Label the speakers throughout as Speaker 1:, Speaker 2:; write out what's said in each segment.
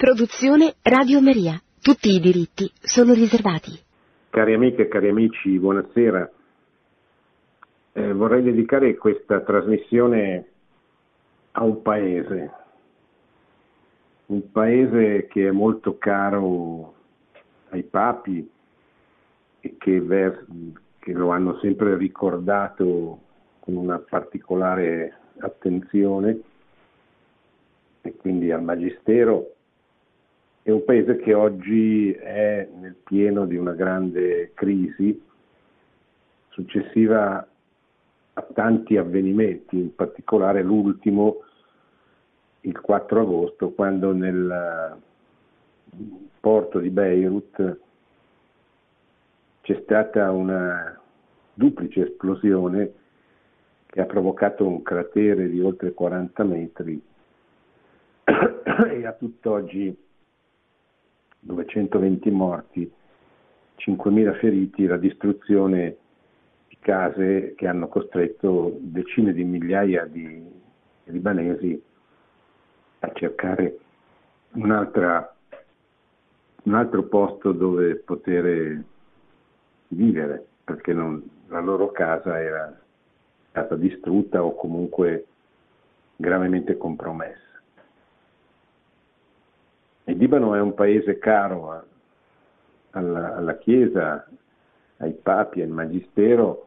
Speaker 1: Produzione Radio Maria. Tutti i diritti sono riservati.
Speaker 2: Cari amiche e cari amici, buonasera. Eh, vorrei dedicare questa trasmissione a un paese, un paese che è molto caro ai papi e che, ver- che lo hanno sempre ricordato con una particolare attenzione e quindi al Magistero è un paese che oggi è nel pieno di una grande crisi successiva a tanti avvenimenti, in particolare l'ultimo il 4 agosto, quando nel porto di Beirut c'è stata una duplice esplosione che ha provocato un cratere di oltre 40 metri e a tutt'oggi 920 morti, 5.000 feriti, la distruzione di case che hanno costretto decine di migliaia di libanesi a cercare un altro posto dove poter vivere, perché non, la loro casa era stata distrutta o comunque gravemente compromessa. Libano è un paese caro a, alla, alla, Chiesa, ai papi, al Magistero,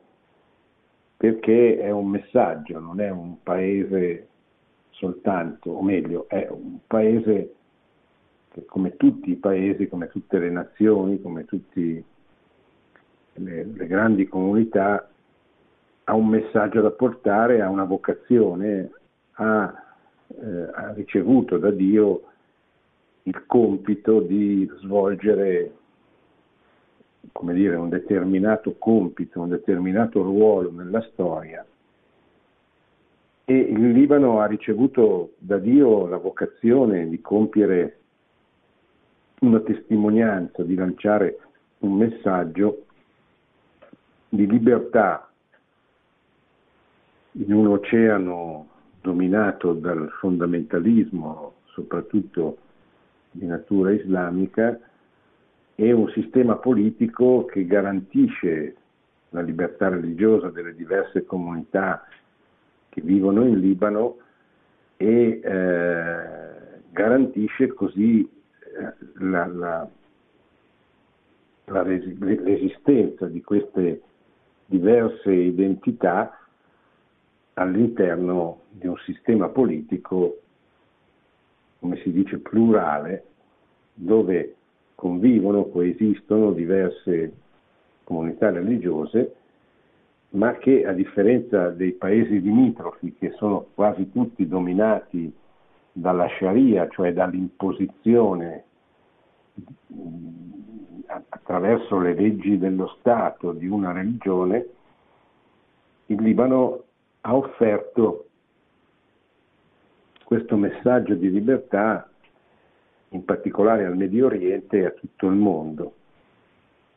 Speaker 2: perché è un messaggio, non è un paese soltanto, o meglio, è un paese che come tutti i paesi, come tutte le nazioni, come tutte le, le grandi comunità, ha un messaggio da portare, ha una vocazione, ha, eh, ha ricevuto da Dio il compito di svolgere come dire, un determinato compito, un determinato ruolo nella storia. E il Libano ha ricevuto da Dio la vocazione di compiere una testimonianza, di lanciare un messaggio di libertà in un oceano dominato dal fondamentalismo, soprattutto di natura islamica e un sistema politico che garantisce la libertà religiosa delle diverse comunità che vivono in Libano e eh, garantisce così eh, la, la, la resi- l'esistenza di queste diverse identità all'interno di un sistema politico come si dice, plurale, dove convivono, coesistono diverse comunità religiose, ma che a differenza dei paesi limitrofi, che sono quasi tutti dominati dalla Sharia, cioè dall'imposizione attraverso le leggi dello Stato di una religione, il Libano ha offerto questo messaggio di libertà in particolare al Medio Oriente e a tutto il mondo,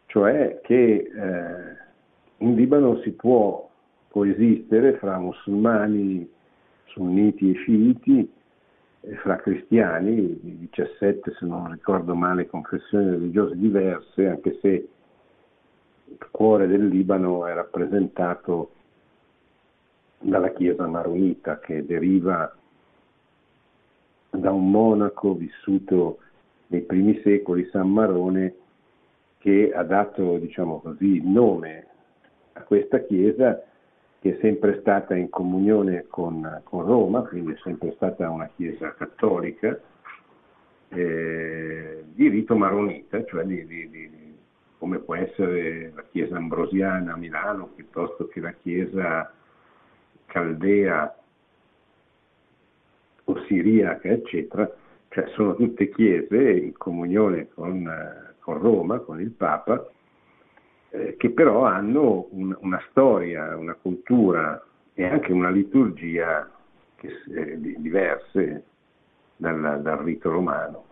Speaker 2: cioè che eh, in Libano si può coesistere fra musulmani, sunniti e sciiti, e fra cristiani, 17 se non ricordo male confessioni religiose diverse, anche se il cuore del Libano è rappresentato dalla Chiesa maronita che deriva da un monaco vissuto nei primi secoli, San Marone, che ha dato diciamo così, il nome a questa chiesa che è sempre stata in comunione con, con Roma, quindi è sempre stata una chiesa cattolica eh, di rito maronita, cioè di, di, di, come può essere la chiesa ambrosiana a Milano piuttosto che la chiesa caldea siriaca, eccetera, cioè sono tutte chiese in comunione con, con Roma, con il Papa, eh, che però hanno un, una storia, una cultura e anche una liturgia che, eh, diverse dal, dal rito romano.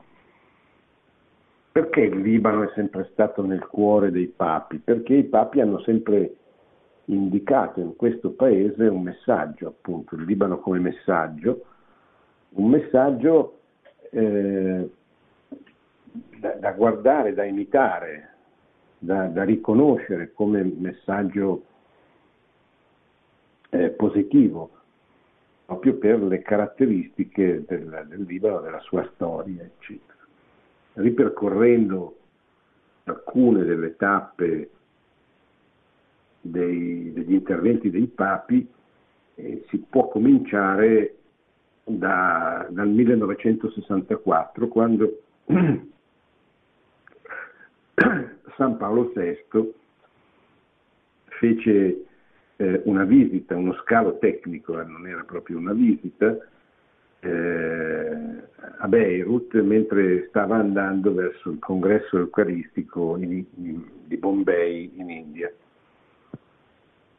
Speaker 2: Perché il Libano è sempre stato nel cuore dei papi? Perché i papi hanno sempre indicato in questo paese un messaggio, appunto, il Libano come messaggio, un messaggio eh, da guardare, da imitare, da, da riconoscere come messaggio eh, positivo, proprio per le caratteristiche del, del Libano, della sua storia, eccetera. Ripercorrendo alcune delle tappe dei, degli interventi dei papi, eh, si può cominciare da, dal 1964, quando San Paolo VI fece eh, una visita, uno scalo tecnico, eh, non era proprio una visita, eh, a Beirut mentre stava andando verso il congresso eucaristico in, in, di Bombay in India.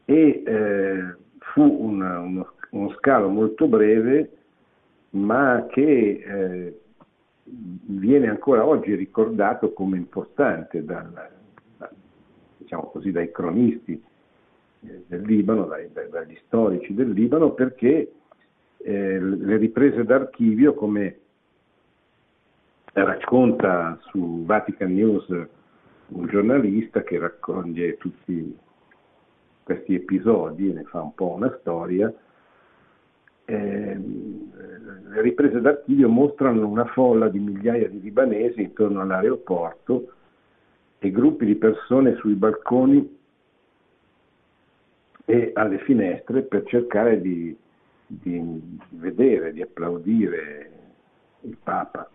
Speaker 2: E eh, fu una, uno, uno, scalo molto breve, ma che eh, viene ancora oggi ricordato come importante dal, da, diciamo così, dai cronisti eh, del Libano, dai, dai, dagli storici del Libano, perché eh, le riprese d'archivio, come racconta su Vatican News un giornalista che raccoglie tutti questi episodi, ne fa un po' una storia, eh, le riprese d'archivio mostrano una folla di migliaia di libanesi intorno all'aeroporto e gruppi di persone sui balconi e alle finestre per cercare di, di vedere, di applaudire il Papa,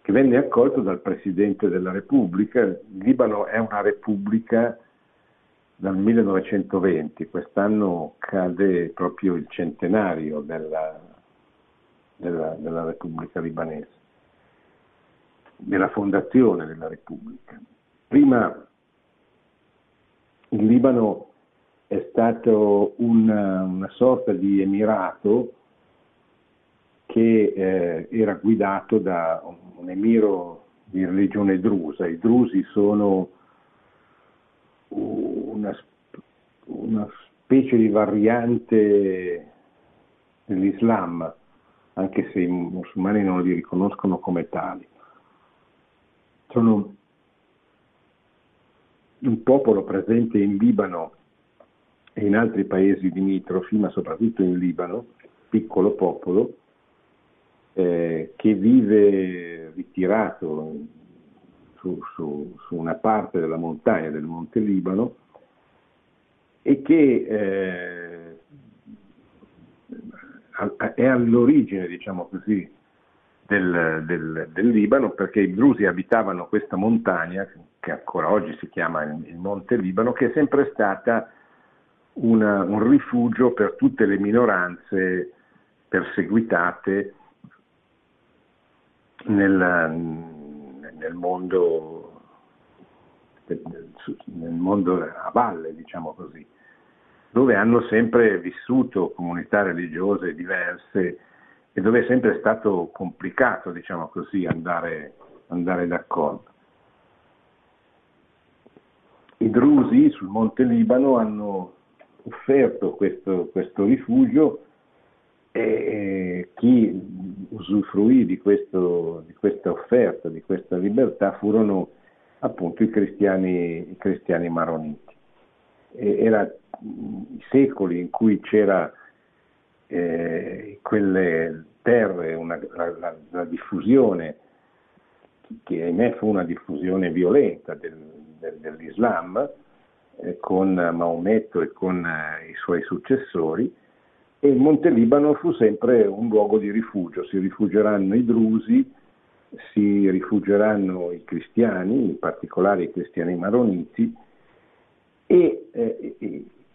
Speaker 2: che venne accolto dal Presidente della Repubblica. Il Libano è una repubblica dal 1920, quest'anno cade proprio il centenario della, della, della Repubblica libanese, della fondazione della Repubblica. Prima il Libano è stato una, una sorta di emirato che eh, era guidato da un emiro di religione drusa. I drusi sono una, una specie di variante dell'Islam, anche se i musulmani non li riconoscono come tali. Sono un popolo presente in Libano e in altri paesi limitrofi, ma soprattutto in Libano, piccolo popolo, eh, che vive ritirato su, su, su, una parte della montagna del Monte Libano e che eh, è all'origine, diciamo così, del, del, del, Libano perché i drusi abitavano questa montagna che ancora oggi si chiama il Monte Libano, che è sempre stata una, un rifugio per tutte le minoranze perseguitate nel, nel mondo, nel mondo a valle, diciamo così, dove hanno sempre vissuto comunità religiose diverse e dove è sempre stato complicato, diciamo così, andare, andare d'accordo. I drusi sul Monte Libano hanno offerto questo, questo rifugio e chi usufruì di, questo, di, questa offerta, di questa libertà, furono appunto i cristiani, i cristiani maroniti. E era i secoli in cui c'era eh, quelle terre, una, la, la, la, diffusione, che ahimè fu una diffusione violenta del, del, dell'Islam, eh, con Maometto e con eh, i suoi successori, e il Monte Libano fu sempre un luogo di rifugio, si rifugieranno i drusi, si rifugieranno i cristiani, in particolare i cristiani maroniti, e eh,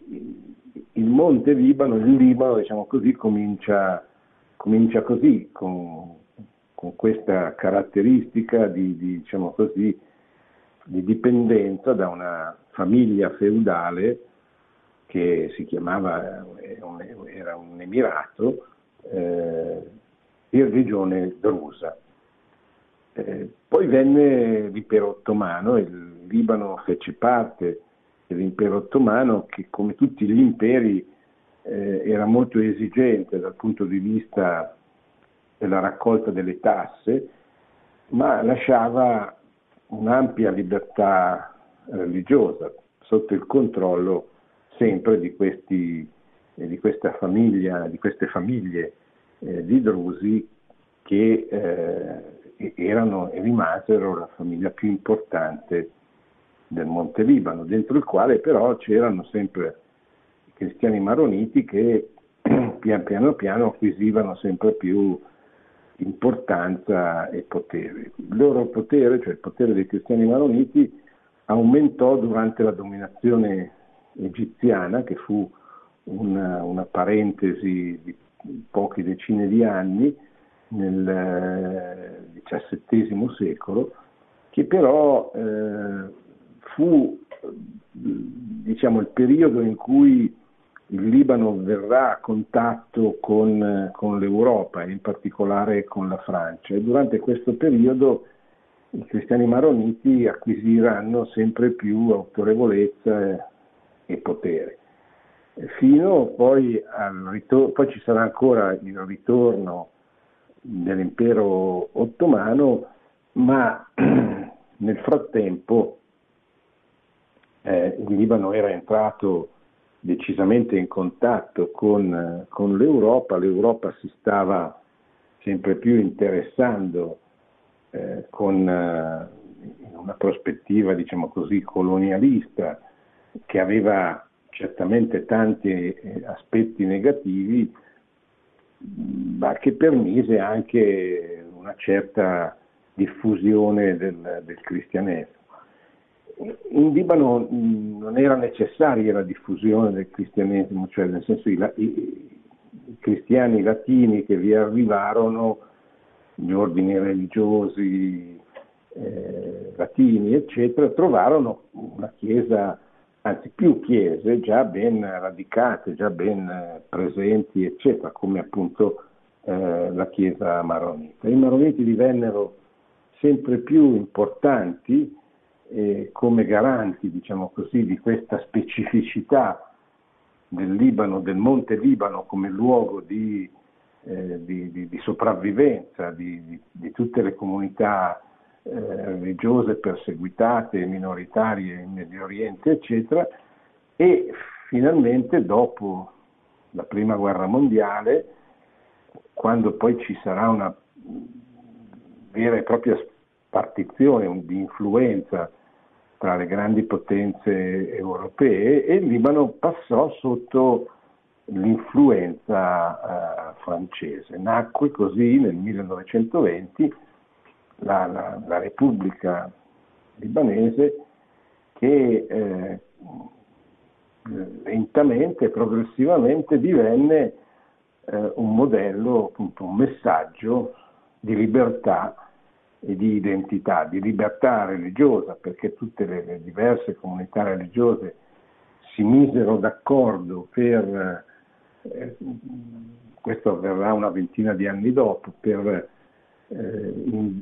Speaker 2: il Monte Libano, il Libano, diciamo così, comincia, comincia così, con, con, questa caratteristica di, di, diciamo così, di dipendenza da una famiglia feudale che si chiamava, era un emirato, eh, in regione drusa. Eh, poi venne l'impero ottomano, il Libano fece parte dell'impero ottomano che come tutti gli imperi eh, era molto esigente dal punto di vista della raccolta delle tasse, ma lasciava un'ampia libertà religiosa sotto il controllo sempre di, questi, eh, di famiglia, di queste famiglie eh, di drusi che eh, erano e rimasero la famiglia più importante del Monte Libano, dentro il quale però c'erano sempre i cristiani maroniti che pian piano piano acquisivano sempre più importanza e potere. Il loro potere, cioè il potere dei cristiani maroniti, aumentò durante la dominazione egiziana, che fu una, una parentesi di poche decine di anni nel XVII secolo, che però eh, fu diciamo, il periodo in cui il Libano verrà a contatto con, con l'Europa e in particolare con la Francia e durante questo periodo i cristiani maroniti acquisiranno sempre più autorevolezza e potere. Fino poi al ritorno, poi ci sarà ancora il ritorno dell'impero ottomano, ma nel frattempo eh, il Libano era entrato decisamente in contatto con, con l'Europa, l'Europa si stava sempre più interessando eh, con eh, una prospettiva, diciamo così, colonialista che aveva certamente tanti eh, aspetti negativi, ma che permise anche una certa diffusione del, del cristianesimo. In Libano non era necessaria la diffusione del cristianesimo, cioè nel senso i, i, i cristiani latini che vi arrivarono gli ordini religiosi eh, latini, eccetera, trovarono una chiesa, anzi più chiese già ben radicate, già ben eh, presenti, eccetera, come appunto eh, la chiesa maronita. I maroniti divennero sempre più importanti eh, come garanti, diciamo così, di questa specificità del Libano, del Monte Libano come luogo di eh, di, di, di, sopravvivenza di, tutte le comunità eh, religiose perseguitate, minoritarie in Medio Oriente, eccetera, e finalmente dopo la Prima Guerra Mondiale, quando poi ci sarà una vera e propria spartizione di influenza tra le grandi potenze europee e il Libano passò sotto l'influenza eh, francese. Nacque così nel 1920 la, la, la Repubblica libanese che eh, lentamente, progressivamente divenne eh, un modello, appunto un messaggio di libertà e di identità, di libertà religiosa, perché tutte le, le diverse comunità religiose si misero d'accordo per eh, questo avverrà una ventina di anni dopo, per eh, in,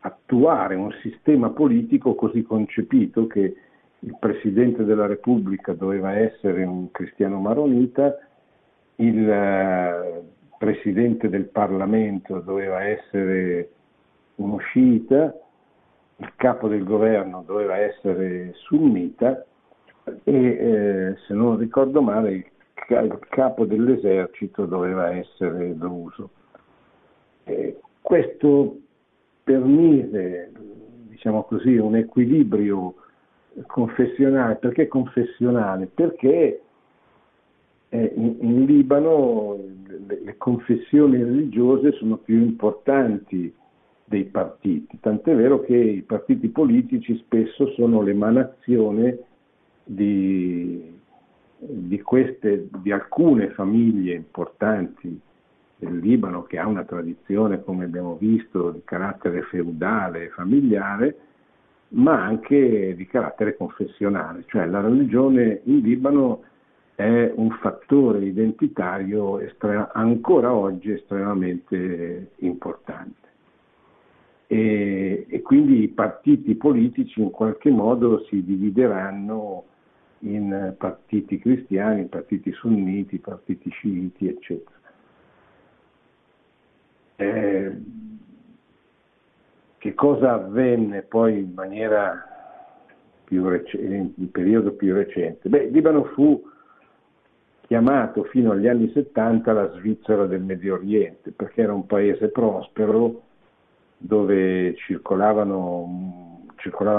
Speaker 2: attuare un sistema politico così concepito che il Presidente della Repubblica doveva essere un cristiano maronita, il eh, Presidente del Parlamento doveva essere uno sciita, il capo del governo doveva essere sunnita e eh, se non ricordo male il il capo dell'esercito doveva essere Druso. Eh, questo permise, diciamo così, un equilibrio confessionale. Perché confessionale? Perché eh, in, in, Libano le, le confessioni religiose sono più importanti dei partiti, tant'è vero che i partiti politici spesso sono l'emanazione di di, queste, di alcune famiglie importanti del Libano che ha una tradizione, come abbiamo visto, di carattere feudale e familiare, ma anche di carattere confessionale, cioè la religione in Libano è un fattore identitario estre- ancora oggi estremamente importante. E, e, quindi i partiti politici in qualche modo si divideranno in partiti cristiani, partiti sunniti, partiti sciiti, eccetera. Eh, che cosa avvenne poi in maniera più recente, in periodo più recente? Beh, Libano fu chiamato fino agli anni 70 la Svizzera del Medio Oriente, perché era un paese prospero dove circolava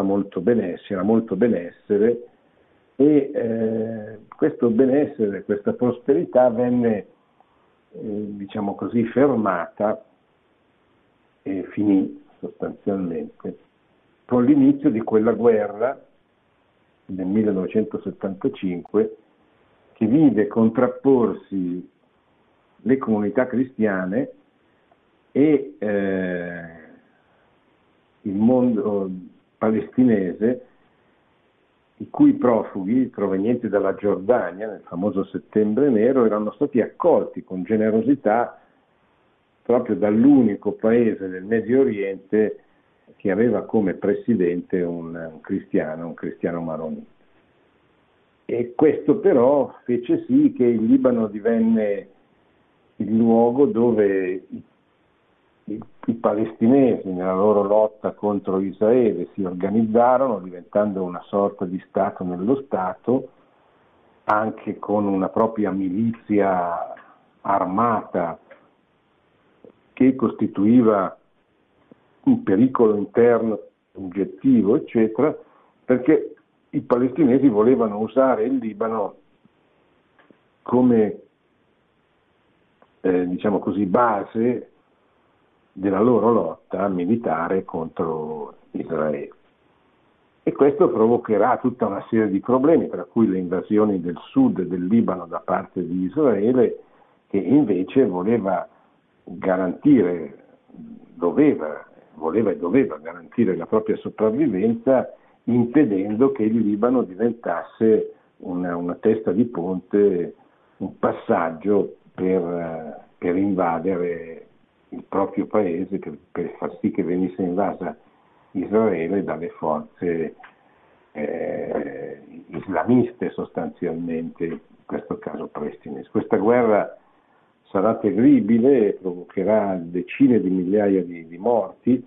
Speaker 2: molto benessere, era molto benessere e eh, questo benessere, questa prosperità venne, eh, diciamo così, fermata e finì sostanzialmente con l'inizio di quella guerra del 1975 che vide contrapporsi le comunità cristiane e eh, il mondo palestinese, i cui profughi provenienti dalla Giordania, nel famoso settembre nero, erano stati accolti con generosità proprio dall'unico paese del Medio Oriente che aveva come presidente un, un cristiano, un cristiano maronita. E questo però fece sì che il Libano divenne il luogo dove i, i, palestinesi nella loro lotta contro Israele si organizzarono diventando una sorta di Stato nello Stato, anche con una propria milizia armata che costituiva un pericolo interno oggettivo, eccetera, perché i palestinesi volevano usare il Libano come eh, diciamo così, base della loro lotta militare contro Israele. E questo provocherà tutta una serie di problemi, tra cui le invasioni del sud del Libano da parte di Israele, che invece voleva garantire, doveva, voleva e doveva garantire la propria sopravvivenza impedendo che il Libano diventasse una, una testa di ponte, un passaggio per, per, invadere il proprio paese, per, per, far sì che venisse invasa Israele dalle forze eh, islamiste sostanzialmente, in questo caso palestinesi. Questa guerra sarà terribile, provocherà decine di migliaia di, di morti,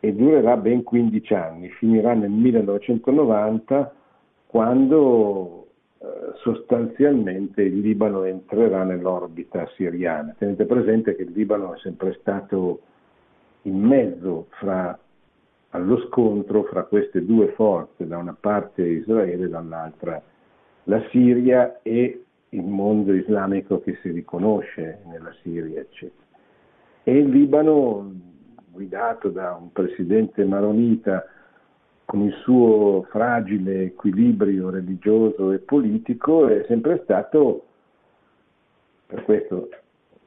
Speaker 2: e durerà ben 15 anni, finirà nel 1990 quando sostanzialmente il Libano entrerà nell'orbita siriana. Tenete presente che il Libano è sempre stato in mezzo fra, allo scontro fra queste due forze, da una parte Israele e dall'altra la Siria e il mondo islamico che si riconosce nella Siria, eccetera. E il Libano guidato da un presidente maronita con il suo fragile equilibrio religioso e politico, è sempre stato, per questo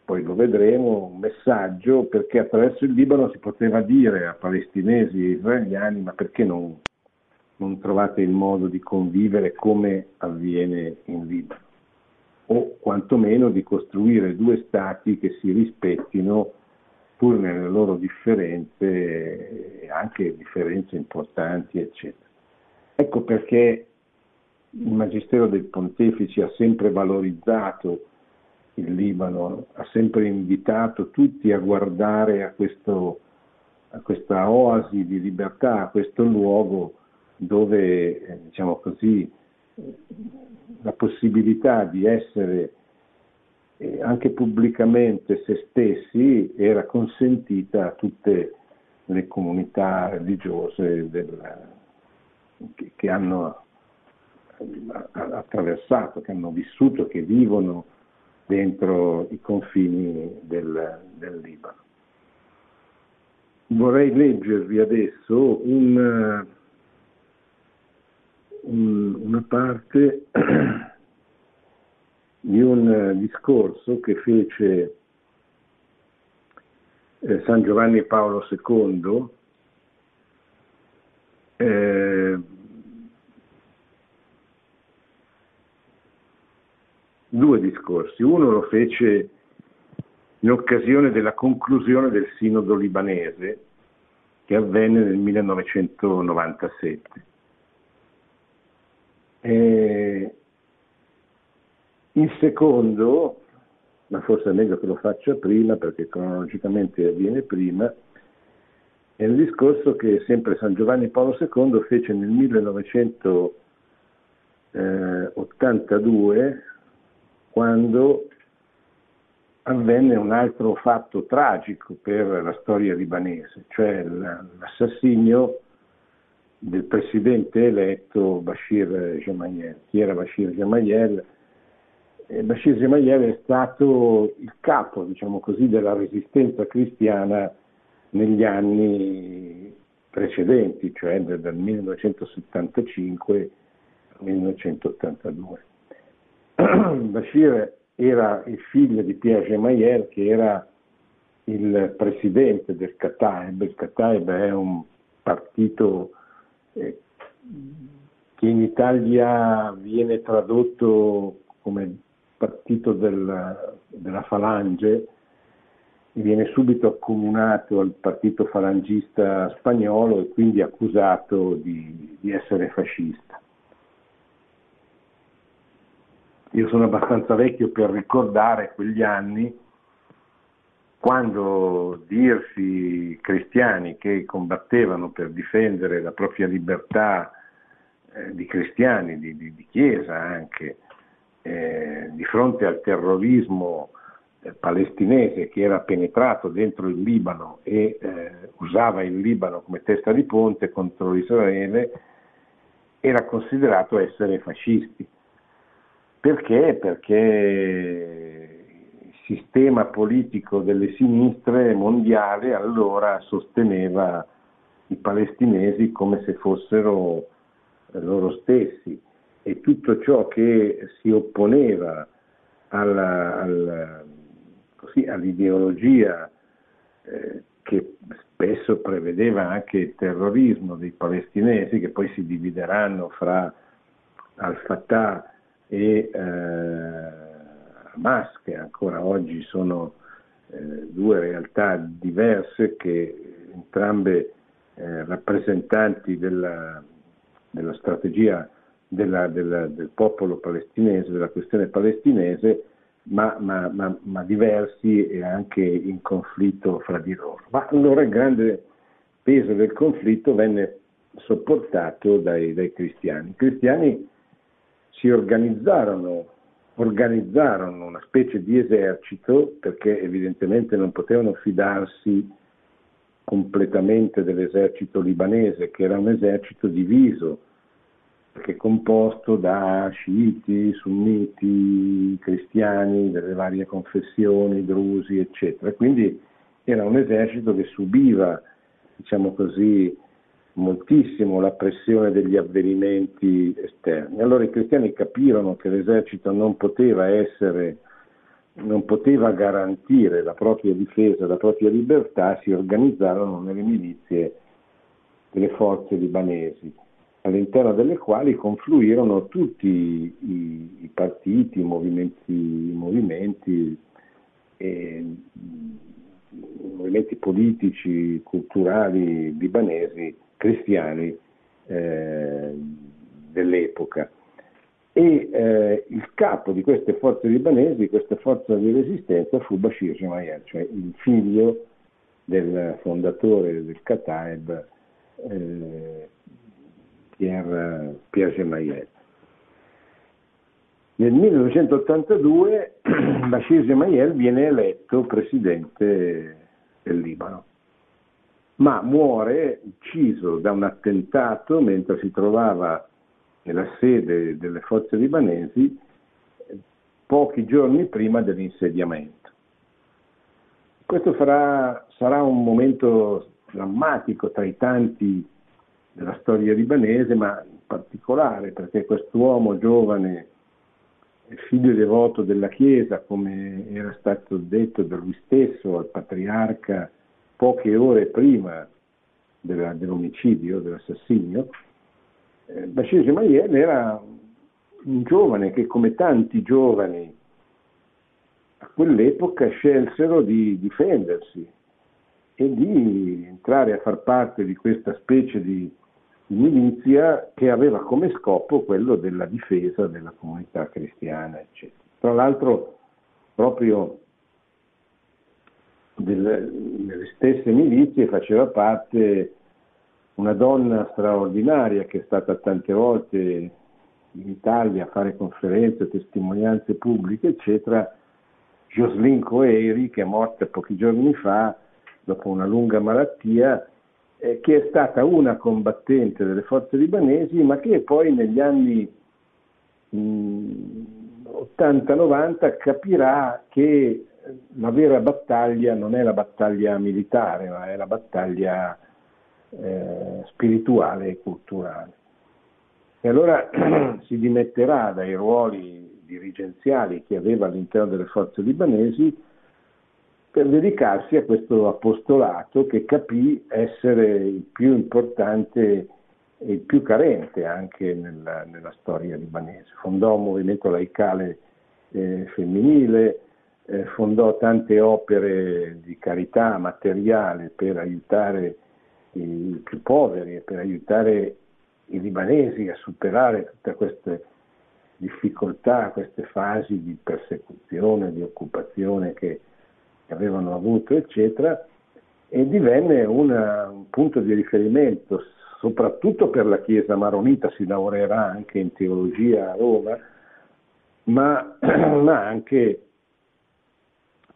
Speaker 2: poi lo vedremo, un messaggio perché attraverso il Libano si poteva dire a palestinesi e israeliani ma perché non, non trovate il modo di convivere come avviene in Libano? O quantomeno di costruire due stati che si rispettino pur nelle loro differenze, anche differenze importanti, eccetera. Ecco perché il Magistero del Pontefice ha sempre valorizzato il Libano, ha sempre invitato tutti a guardare a, questo, a questa oasi di libertà, a questo luogo dove, eh, diciamo così, la possibilità di essere anche pubblicamente se stessi era consentita a tutte le comunità religiose del, che, che, hanno attraversato, che hanno vissuto, che vivono dentro i confini del, del Libano. Vorrei leggervi adesso un, un, una parte di un eh, discorso che fece eh, San Giovanni Paolo II eh, due discorsi. Uno lo fece in occasione della conclusione del sinodo libanese che avvenne nel 1997. Eh, il secondo, ma forse è meglio che lo faccia prima perché cronologicamente avviene prima, è il discorso che sempre San Giovanni Paolo II fece nel 1982 quando avvenne un altro fatto tragico per la storia libanese, cioè l'assassinio del presidente eletto Bashir Gemayel. Chi era Bashir Gemayel? Eh, Bashir Gemayel è stato il capo, diciamo così, della resistenza cristiana negli anni precedenti, cioè dal 1975 al 1982. Bashir era il figlio di Pierre Gemayel che era il presidente del Kataib. Il Kataib è un partito eh, che in Italia viene tradotto come partito del, della Falange, viene subito accomunato al partito falangista spagnolo e quindi accusato di, di essere fascista. Io sono abbastanza vecchio per ricordare quegli anni quando dirsi cristiani che combattevano per difendere la propria libertà eh, di cristiani, di, di, di chiesa anche, eh, di fronte al terrorismo eh, palestinese che era penetrato dentro il Libano e eh, usava il Libano come testa di ponte contro Israele, era considerato essere fascisti. Perché? Perché il sistema politico delle sinistre mondiale allora sosteneva i palestinesi come se fossero loro stessi e tutto ciò che si opponeva alla, alla, così, all'ideologia eh, che spesso prevedeva anche il terrorismo dei palestinesi che poi si divideranno fra al-Fatah e eh, Hamas che ancora oggi sono eh, due realtà diverse che entrambe eh, rappresentanti della, della strategia della, della, del popolo palestinese, della questione palestinese, ma, ma, ma, ma, diversi e anche in conflitto fra di loro. Ma allora il grande peso del conflitto venne sopportato dai, dai cristiani. I cristiani si organizzarono, organizzarono una specie di esercito perché evidentemente non potevano fidarsi completamente dell'esercito libanese, che era un esercito diviso che è composto da sciiti, sunniti, cristiani delle varie confessioni, drusi, eccetera. Quindi era un esercito che subiva, diciamo così, moltissimo la pressione degli avvenimenti esterni. Allora i cristiani capirono che l'esercito non poteva essere, non poteva garantire la propria difesa, la propria libertà, si organizzarono nelle milizie delle forze libanesi all'interno delle quali confluirono tutti i, i partiti, i movimenti, i movimenti, eh, movimenti politici, culturali libanesi, cristiani eh, dell'epoca. E eh, il capo di queste forze libanesi, queste forze di resistenza, fu Bashir Gemayel, cioè il figlio del fondatore del Kataeb, eh, Pierre, Pierre Gemayel. Nel 1982 Bashir Gemayel viene eletto presidente del Libano, ma muore ucciso da un attentato mentre si trovava nella sede delle forze libanesi pochi giorni prima dell'insediamento. Questo farà, sarà un momento drammatico tra i tanti della storia libanese, ma in particolare perché quest'uomo giovane, figlio devoto della Chiesa, come era stato detto da lui stesso al patriarca poche ore prima della, dell'omicidio, dell'assassinio, eh, Bashir Gemayel era un giovane che come tanti giovani a quell'epoca scelsero di difendersi e di entrare a far parte di questa specie di milizia che aveva come scopo quello della difesa della comunità cristiana, eccetera. Tra l'altro, proprio del, nelle stesse milizie faceva parte una donna straordinaria che è stata tante volte in Italia a fare conferenze, testimonianze pubbliche, eccetera, Jocelyn Coeri, che è morta pochi giorni fa dopo una lunga malattia, eh, che è stata una combattente delle forze libanesi, ma che poi negli anni 80-90 capirà che la vera battaglia non è la battaglia militare, ma è la battaglia eh, spirituale e culturale. E allora si dimetterà dai ruoli dirigenziali che aveva all'interno delle forze libanesi per dedicarsi a questo apostolato che capì essere il più importante e il più carente anche nella, nella storia libanese. Fondò un movimento laicale eh, femminile, eh, fondò tante opere di carità materiale per aiutare i più poveri e per aiutare i libanesi a superare tutte queste difficoltà, queste fasi di persecuzione, di occupazione che, che avevano avuto, eccetera, e divenne una, un punto di riferimento soprattutto per la Chiesa maronita, si lavorerà anche in teologia a Roma, ma, ma anche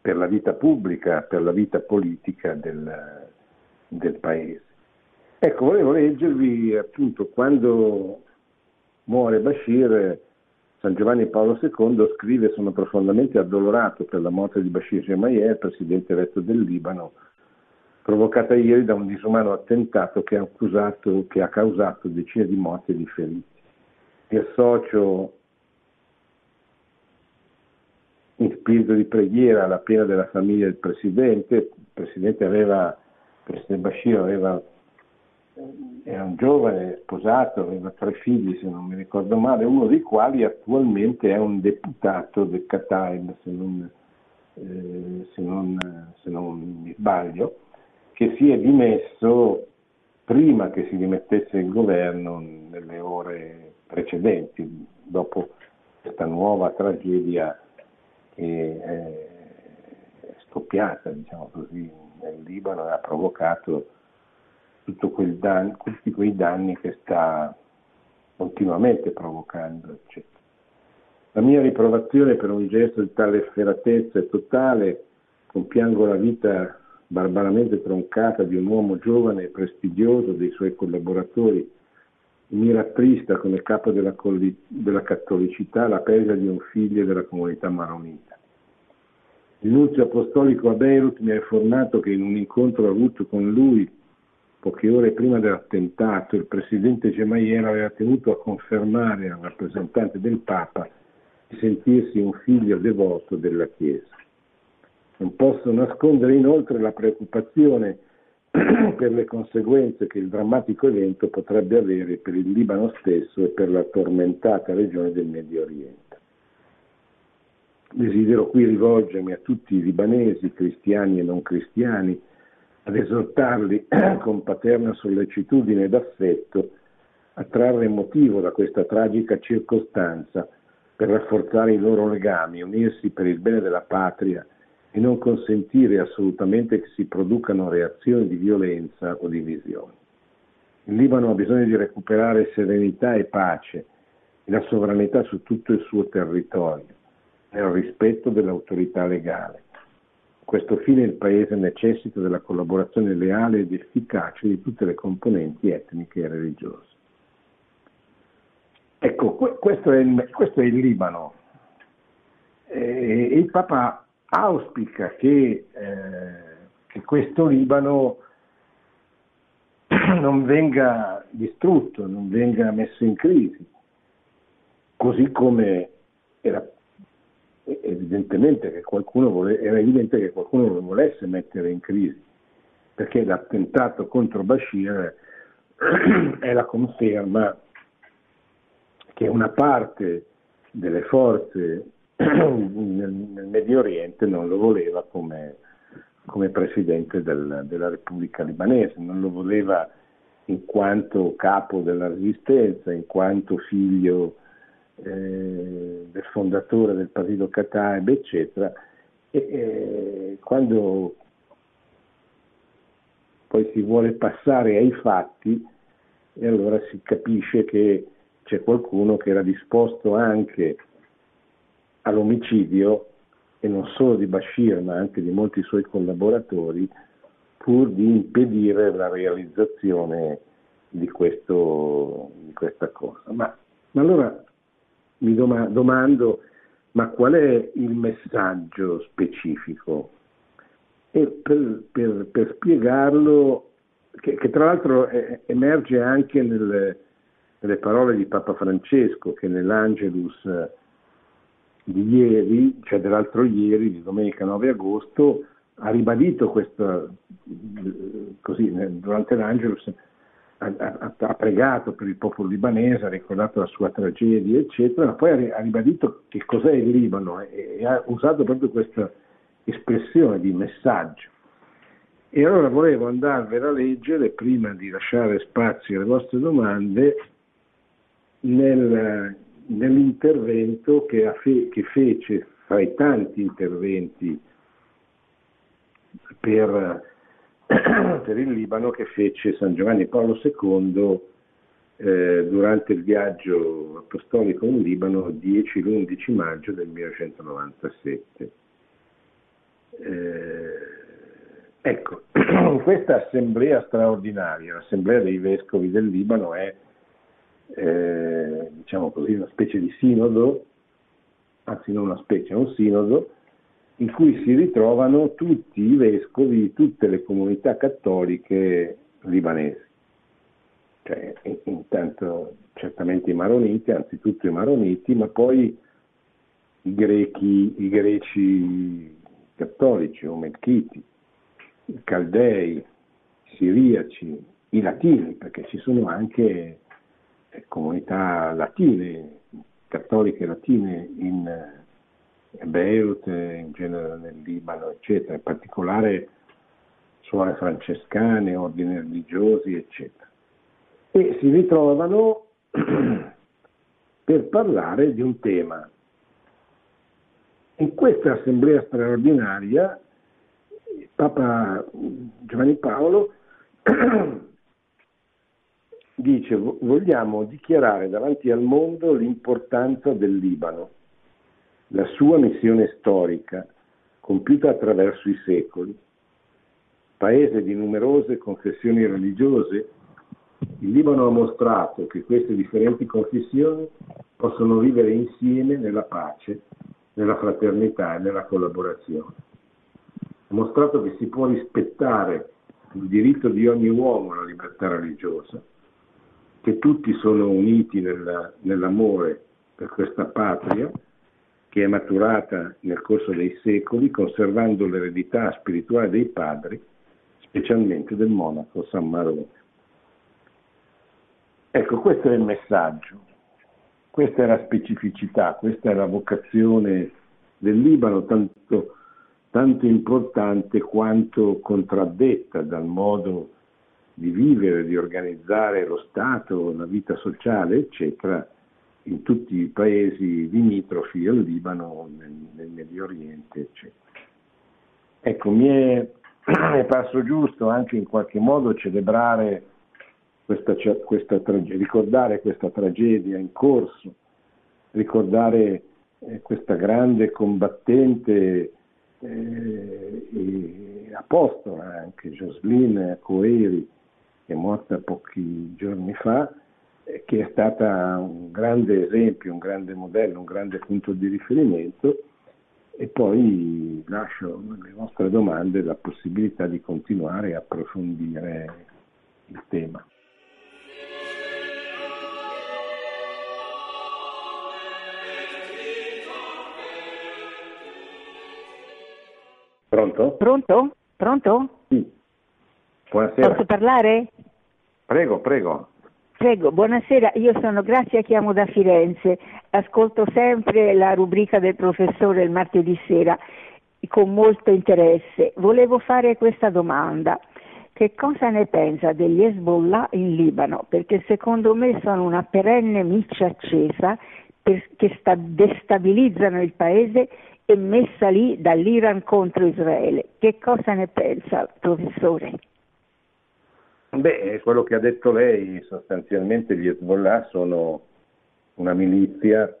Speaker 2: per la vita pubblica, per la vita politica del, del paese. Ecco, volevo leggervi appunto quando muore Bashir, San Giovanni Paolo II scrive sono profondamente addolorato per la morte di Bashir Gemayel, presidente eletto del Libano, provocata ieri da un disumano attentato che ha, accusato, che ha causato decine di morti e di feriti. Mi associo in spirito di preghiera alla pena della famiglia del Presidente. Il Presidente aveva, il Presidente Bashir aveva, era un giovane sposato, aveva tre figli se non mi ricordo male, uno dei quali attualmente è un deputato del Kataib, se non, eh, se se non mi sbaglio che si è dimesso prima che si dimettesse il governo nelle ore precedenti, dopo questa nuova tragedia che è scoppiata, diciamo così, nel Libano e ha provocato quel danno, tutti quei danni che sta continuamente provocando. Eccetera. La mia riprovazione per un gesto di tale efferatezza e totale, compiango la vita barbaramente troncata di un uomo giovane e prestigioso dei suoi collaboratori, mi rattrista come capo della, della cattolicità la pesa di un figlio della comunità maronita. Il nunzio apostolico a Beirut mi ha informato che in un incontro avuto con lui poche ore prima dell'attentato il presidente Gemayel aveva tenuto a confermare al rappresentante del Papa di sentirsi un figlio devoto della Chiesa. Non posso nascondere inoltre la preoccupazione per le conseguenze che il drammatico evento potrebbe avere per il Libano stesso e per la tormentata regione del Medio Oriente. Desidero qui rivolgermi a tutti i libanesi, cristiani e non cristiani, ad esortarli con paterna sollecitudine ed affetto a trarre motivo da questa tragica circostanza per rafforzare i loro legami, unirsi per il bene della patria e non consentire assolutamente che si producano reazioni di violenza o divisioni. Il Libano ha bisogno di recuperare serenità e pace e la sovranità su tutto il suo territorio, nel rispetto dell'autorità legale. Questo fine il Paese necessita della collaborazione leale ed efficace di tutte le componenti etniche e religiose. Ecco, questo è il, questo è il Libano. E il Papa auspica che, eh, che questo Libano non venga distrutto, non venga messo in crisi, così come era evidentemente che qualcuno vole, era evidente che qualcuno lo volesse mettere in crisi, perché l'attentato contro Bashir è la conferma che una parte delle forze nel, Medio Oriente non lo voleva come, come presidente del, della Repubblica Libanese, non lo voleva in quanto capo della resistenza, in quanto figlio eh, del fondatore del partito Kataeb, eccetera. E, eh, quando poi si vuole passare ai fatti e allora si capisce che c'è qualcuno che era disposto anche all'omicidio e non solo di Bashir ma anche di molti suoi collaboratori pur di impedire la realizzazione di, questo, di questa cosa. Ma, ma allora mi doma, domando, ma qual è il messaggio specifico? E per, per, per spiegarlo, che, che, tra l'altro è, emerge anche nelle, nelle, parole di Papa Francesco, che nell'Angelus di ieri, cioè dell'altro ieri, di domenica 9 agosto, ha ribadito questo, così, durante l'Angelus, ha, ha, pregato per il popolo libanese, ha ricordato la sua tragedia, eccetera, ma poi ha, ribadito che cos'è il Libano e, e ha usato proprio questa espressione di messaggio. E allora volevo andarvela a leggere, prima di lasciare spazio alle vostre domande, nel, nell'intervento che, fe, che fece fra i tanti interventi per, per, il Libano che fece San Giovanni Paolo II eh, durante il viaggio apostolico in Libano 10-11 maggio del 1997. Eh, ecco, questa assemblea straordinaria, l'assemblea dei vescovi del Libano è eh, diciamo così, una specie di sinodo, anzi non una specie, è un sinodo, in cui si ritrovano tutti i vescovi di tutte le comunità cattoliche libanesi. Cioè, intanto certamente i maroniti, anzitutto i maroniti, ma poi i, grechi, i greci cattolici o melchiti, i caldei, i siriaci, i latini, perché ci sono anche eh, comunità latine, cattoliche latine in Beirut, in genere nel Libano, eccetera, in particolare suore francescane, ordini religiosi, eccetera. E si ritrovano per parlare di un tema. In questa assemblea straordinaria Papa Giovanni Paolo dice vogliamo dichiarare davanti al mondo l'importanza del Libano, la sua missione storica compiuta attraverso i secoli. Paese di numerose confessioni religiose, il Libano ha mostrato che queste differenti confessioni possono vivere insieme nella pace, nella fraternità e nella collaborazione. Ha mostrato che si può rispettare il diritto di ogni uomo alla libertà religiosa che tutti sono uniti nella, nell'amore per questa patria che è maturata nel corso dei secoli conservando l'eredità spirituale dei padri, specialmente del monaco San Marone. Ecco, questo è il messaggio, questa è la specificità, questa è la vocazione del Libano, tanto, tanto importante quanto contraddetta dal modo di vivere, di organizzare lo Stato, la vita sociale, eccetera, in tutti i paesi limitrofi al Libano, nel, nel Medio Oriente, eccetera. Ecco, mi è, è parso giusto anche in qualche modo celebrare questa, questa tragedia, ricordare questa tragedia in corso, ricordare eh, questa grande combattente eh, e apostola anche, Jocelyn Coeri, che è morta pochi giorni fa, che è stata un grande esempio, un grande modello, un grande punto di riferimento e poi lascio alle vostre domande la possibilità di continuare a approfondire il tema. Pronto?
Speaker 3: Pronto? Pronto?
Speaker 2: Sì. Buonasera.
Speaker 3: Posso parlare?
Speaker 2: Prego, prego.
Speaker 3: Prego, buonasera, io sono Grazia, chiamo da Firenze, ascolto sempre la rubrica del professore il martedì sera con molto interesse. Volevo fare questa domanda. Che cosa ne pensa degli Hezbollah in Libano? Perché secondo me sono una perenne miccia accesa che sta, destabilizzano il paese e messa lì dall'Iran contro Israele. Che cosa ne pensa, professore?
Speaker 2: Beh, quello che ha detto lei, sostanzialmente gli Hezbollah sono una milizia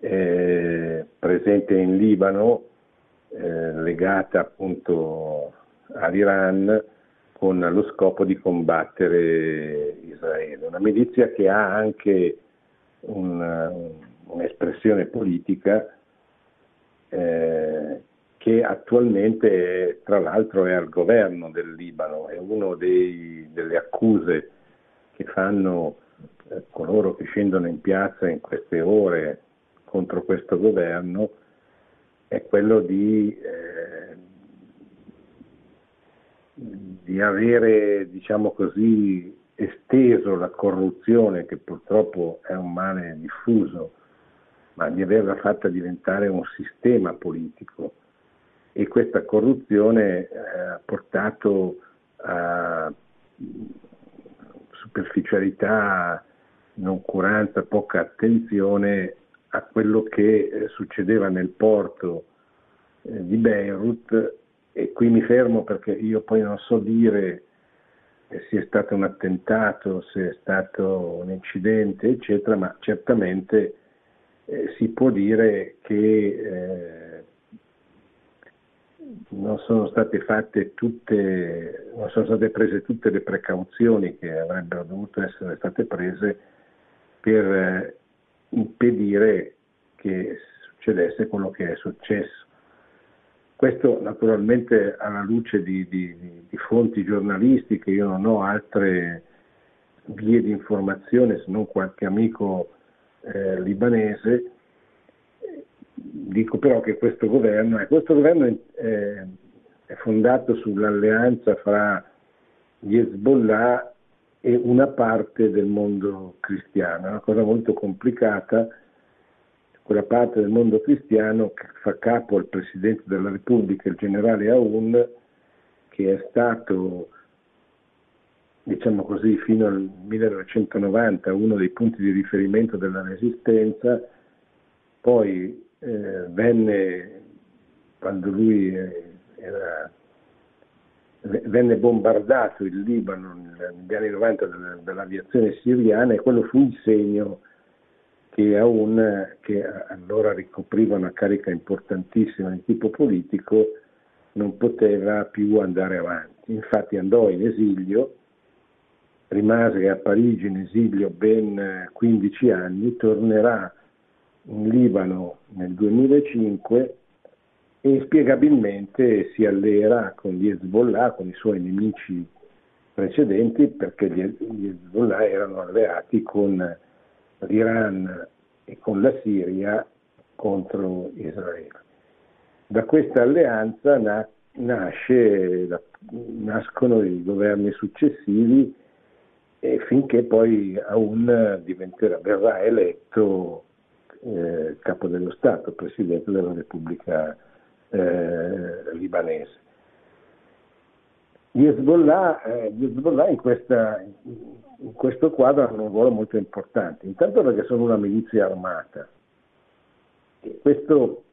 Speaker 2: eh, presente in Libano, eh, legata appunto all'Iran con lo scopo di combattere Israele. Una milizia che ha anche un, un'espressione politica eh, che attualmente tra l'altro è al governo del Libano, è una delle accuse che fanno eh, coloro che scendono in piazza in queste ore contro questo governo, è quello di, eh, di avere, diciamo così, esteso la corruzione, che purtroppo è un male diffuso, ma di averla fatta diventare un sistema politico. E questa corruzione eh, ha portato a superficialità, noncuranza, poca attenzione a quello che eh, succedeva nel porto eh, di Beirut. E qui mi fermo perché io poi non so dire se è stato un attentato, se è stato un incidente, eccetera, ma certamente eh, si può dire che eh, non sono state fatte tutte, non sono state prese tutte le precauzioni che avrebbero dovuto essere state prese per eh, impedire che succedesse quello che è successo. Questo naturalmente alla luce di, di, di fonti giornalistiche, io non ho altre vie di informazione se non qualche amico eh, libanese, dico però che questo governo, questo governo è, è fondato sull'alleanza fra gli Hezbollah e una parte del mondo cristiano, è una cosa molto complicata. Quella parte del mondo cristiano che fa capo al Presidente della Repubblica, il generale Aoun, che è stato, diciamo così, fino al 1990 uno dei punti di riferimento della resistenza, poi eh, venne, quando lui era, venne bombardato il Libano negli anni 90 dall'aviazione siriana e quello fu il segno che Aoun, che allora ricopriva una carica importantissima di tipo politico, non poteva più andare avanti. Infatti andò in esilio, rimase a Parigi in esilio ben 15 anni, tornerà in Libano nel 2005 e inspiegabilmente si alleerà con gli Hezbollah, con i suoi nemici precedenti, perché gli Hezbollah erano alleati con l'Iran e con la Siria contro Israele. Da questa alleanza na- nasce, nascono i governi successivi e finché poi Aoun verrà eletto eh, capo dello Stato, presidente della Repubblica eh, libanese. Gli Hezbollah, eh, gli Hezbollah in, questa, in, questo quadro hanno un ruolo molto importante, intanto perché sono una milizia armata e questo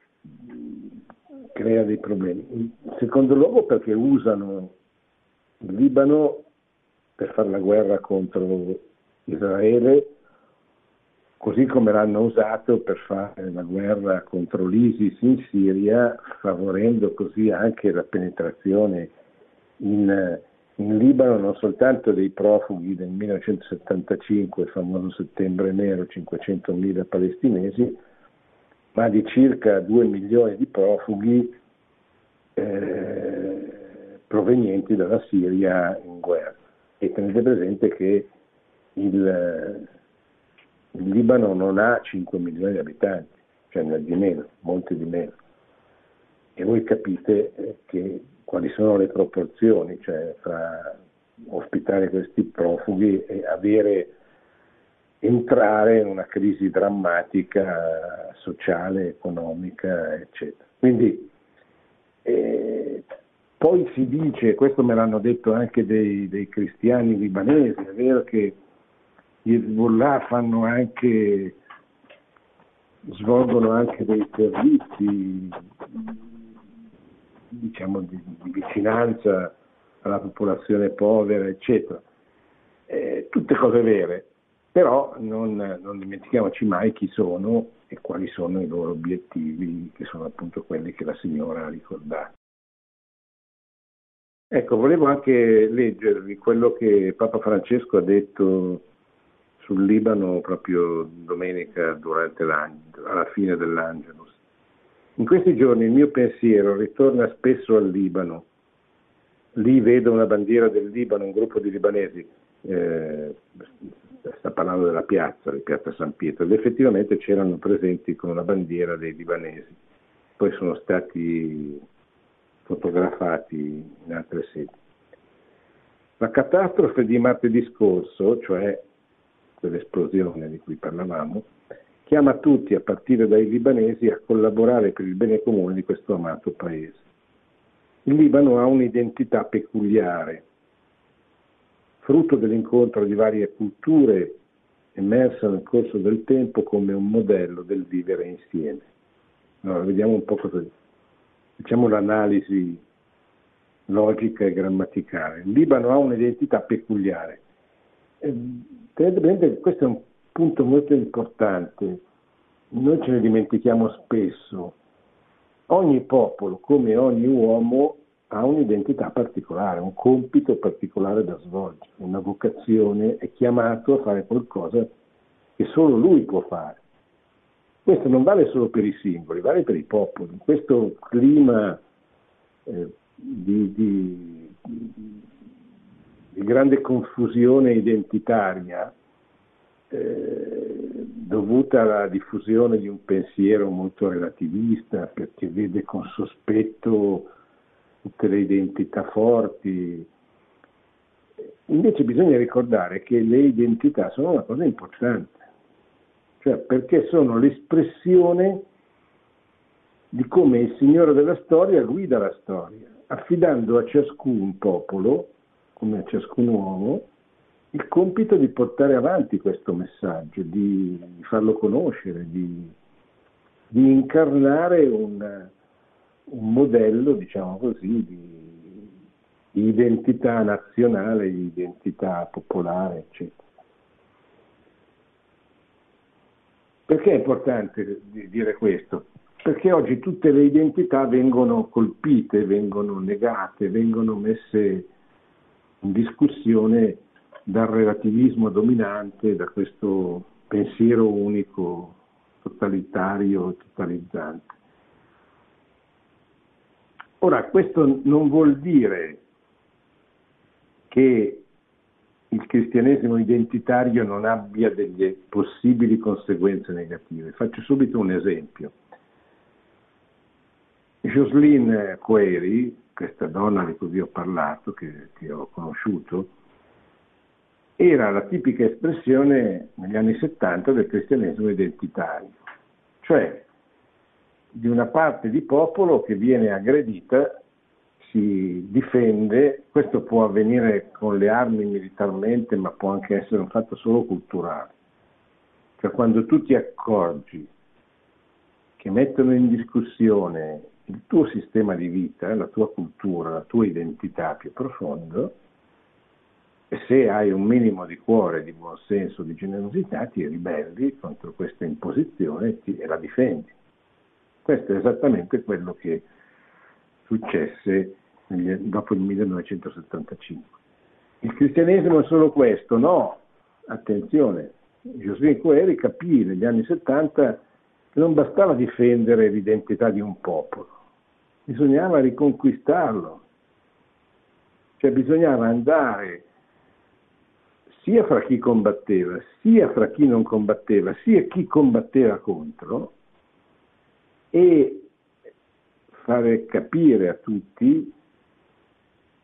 Speaker 2: crea dei problemi. In secondo luogo perché usano il Libano per fare la guerra contro Israele, così come l'hanno usato per fare la guerra contro l'ISIS in Siria, favorendo così anche la penetrazione in, in Libano non soltanto dei profughi del 1975, il famoso settembre nero, 500.000 palestinesi, ma di circa 2 milioni di profughi eh, provenienti dalla Siria in guerra. E tenete presente che il, il Libano non ha 5 milioni di abitanti, cioè ne ha di meno, molti di meno. E voi capite eh, che quali sono le proporzioni, cioè fra ospitare questi profughi e avere, entrare in una crisi drammatica sociale, economica, eccetera. Quindi eh, poi si dice, questo me l'hanno detto anche dei, dei cristiani libanesi, è vero che gli Hezbollah fanno anche, svolgono anche dei servizi diciamo, di, di, vicinanza alla popolazione povera, eccetera. Eh, tutte cose vere, però non, non, dimentichiamoci mai chi sono e quali sono i loro obiettivi, che sono appunto quelli che la signora ha ricordato. Ecco, volevo anche leggervi quello che Papa Francesco ha detto sul Libano proprio domenica durante alla fine dell'Angelus. In questi giorni il mio pensiero ritorna spesso al Libano. Lì vedo una bandiera del Libano, un gruppo di libanesi, eh, sta parlando della piazza, di piazza San Pietro, ed effettivamente c'erano presenti con una bandiera dei libanesi. Poi sono stati fotografati in altre sedi. La catastrofe di martedì scorso, cioè quell'esplosione di cui parlavamo, chiama tutti, a partire dai libanesi, a collaborare per il bene comune di questo amato paese. Il Libano ha un'identità peculiare, frutto dell'incontro di varie culture emersa nel corso del tempo come un modello del vivere insieme. Allora, vediamo un po' cosa diciamo l'analisi logica e grammaticale. Il Libano ha un'identità peculiare. Tenete questo è un punto molto importante. Noi ce ne dimentichiamo spesso. Ogni popolo, come ogni uomo, ha un'identità particolare, un compito particolare da svolgere, una vocazione, è chiamato a fare qualcosa che solo lui può fare. Questo non vale solo per i singoli, vale per i popoli. Questo clima eh, di, di, grande confusione identitaria eh, dovuta alla diffusione di un pensiero molto relativista perché vede con sospetto tutte le identità forti. Invece bisogna ricordare che le identità sono una cosa importante cioè perché sono l'espressione di come il Signore della storia guida la storia, affidando a ciascun popolo, come a ciascun uomo, il compito di portare avanti questo messaggio, di, farlo conoscere, di, di incarnare un, un, modello, diciamo così, di, di identità nazionale, di identità popolare, eccetera. Perché è importante dire questo? Perché oggi tutte le identità vengono colpite, vengono negate, vengono messe in discussione dal relativismo dominante, da questo pensiero unico, totalitario, totalizzante. Ora, questo non vuol dire che il cristianesimo identitario non abbia delle possibili conseguenze negative. Faccio subito un esempio. Jocelyn Query, questa donna di cui vi ho parlato, che, che ho conosciuto, era la tipica espressione negli anni 70 del cristianesimo identitario, cioè di una parte di popolo che viene aggredita si difende, questo può avvenire con le armi militarmente, ma può anche essere un fatto solo culturale. Cioè quando tu ti accorgi che mettono in discussione il tuo sistema di vita, la tua cultura, la tua identità più profondo, e se hai un minimo di cuore, di buon senso, di generosità, ti ribelli contro questa imposizione e la difendi. Questo è esattamente quello che successe dopo il 1975. Il cristianesimo è solo questo? No, attenzione, Josué Coeri capì negli anni 70 che non bastava difendere l'identità di un popolo, bisognava riconquistarlo, cioè bisognava andare sia fra chi combatteva, sia fra chi non combatteva, sia chi combatteva contro e fare capire a tutti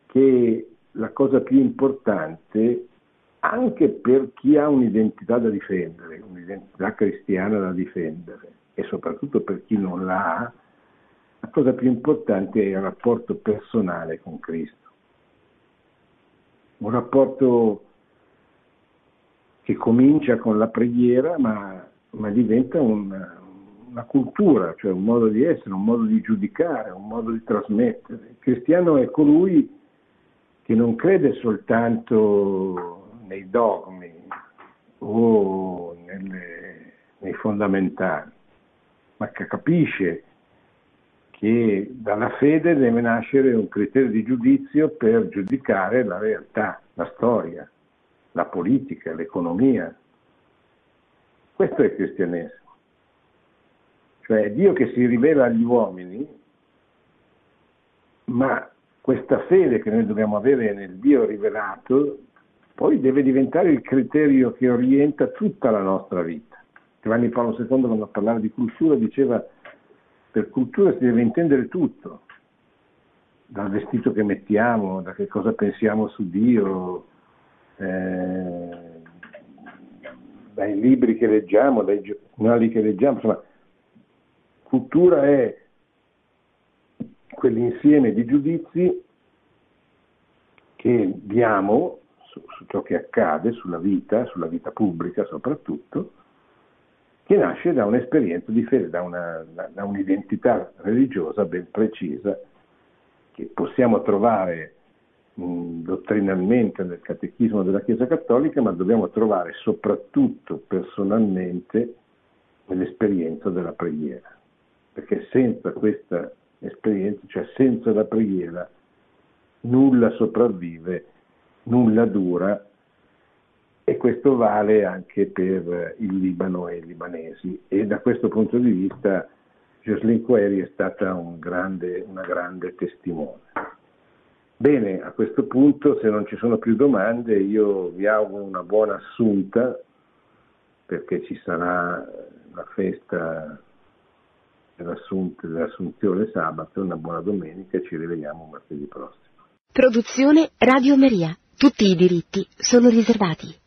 Speaker 2: che la cosa più importante, anche per chi ha un'identità da difendere, un'identità cristiana da difendere, e soprattutto per chi non la ha, la cosa più importante è il rapporto personale con Cristo. Un rapporto che comincia con la preghiera, ma, ma diventa una, una cultura, cioè un modo di essere, un modo di giudicare, un modo di trasmettere. Il cristiano è colui che non crede soltanto nei dogmi o nelle, nei fondamentali, ma che capisce che dalla fede deve nascere un criterio di giudizio per giudicare la realtà, la storia, la politica, l'economia. Questo è il cristianesimo. Cioè Dio che si rivela agli uomini, ma questa fede che noi dobbiamo avere nel Dio rivelato poi deve diventare il criterio che orienta tutta la nostra vita. Giovanni Paolo II quando parlava di cultura diceva per cultura si deve intendere tutto, dal vestito che mettiamo, da che cosa pensiamo su Dio, eh, dai libri che leggiamo, dai giornali che leggiamo, insomma, cultura è quell'insieme di giudizi che diamo su, su, ciò che accade, sulla vita, sulla vita pubblica soprattutto, che nasce da un'esperienza di fede, da, una, da un'identità religiosa ben precisa che possiamo trovare mh, dottrinalmente nel catechismo della Chiesa Cattolica, ma dobbiamo trovare soprattutto personalmente nell'esperienza della preghiera, perché senza questa esperienza, cioè senza la preghiera, nulla sopravvive, nulla dura e questo vale anche per il Libano e i libanesi e da questo punto di vista Jocelyn Query è stata un grande, una grande testimone. Bene, a questo punto se non ci sono più domande io vi auguro una buona assunta perché ci sarà la festa dell'Assunzione sabato, una buona domenica e ci rivediamo martedì prossimo.
Speaker 1: Produzione Radio Maria. Tutti i diritti sono riservati.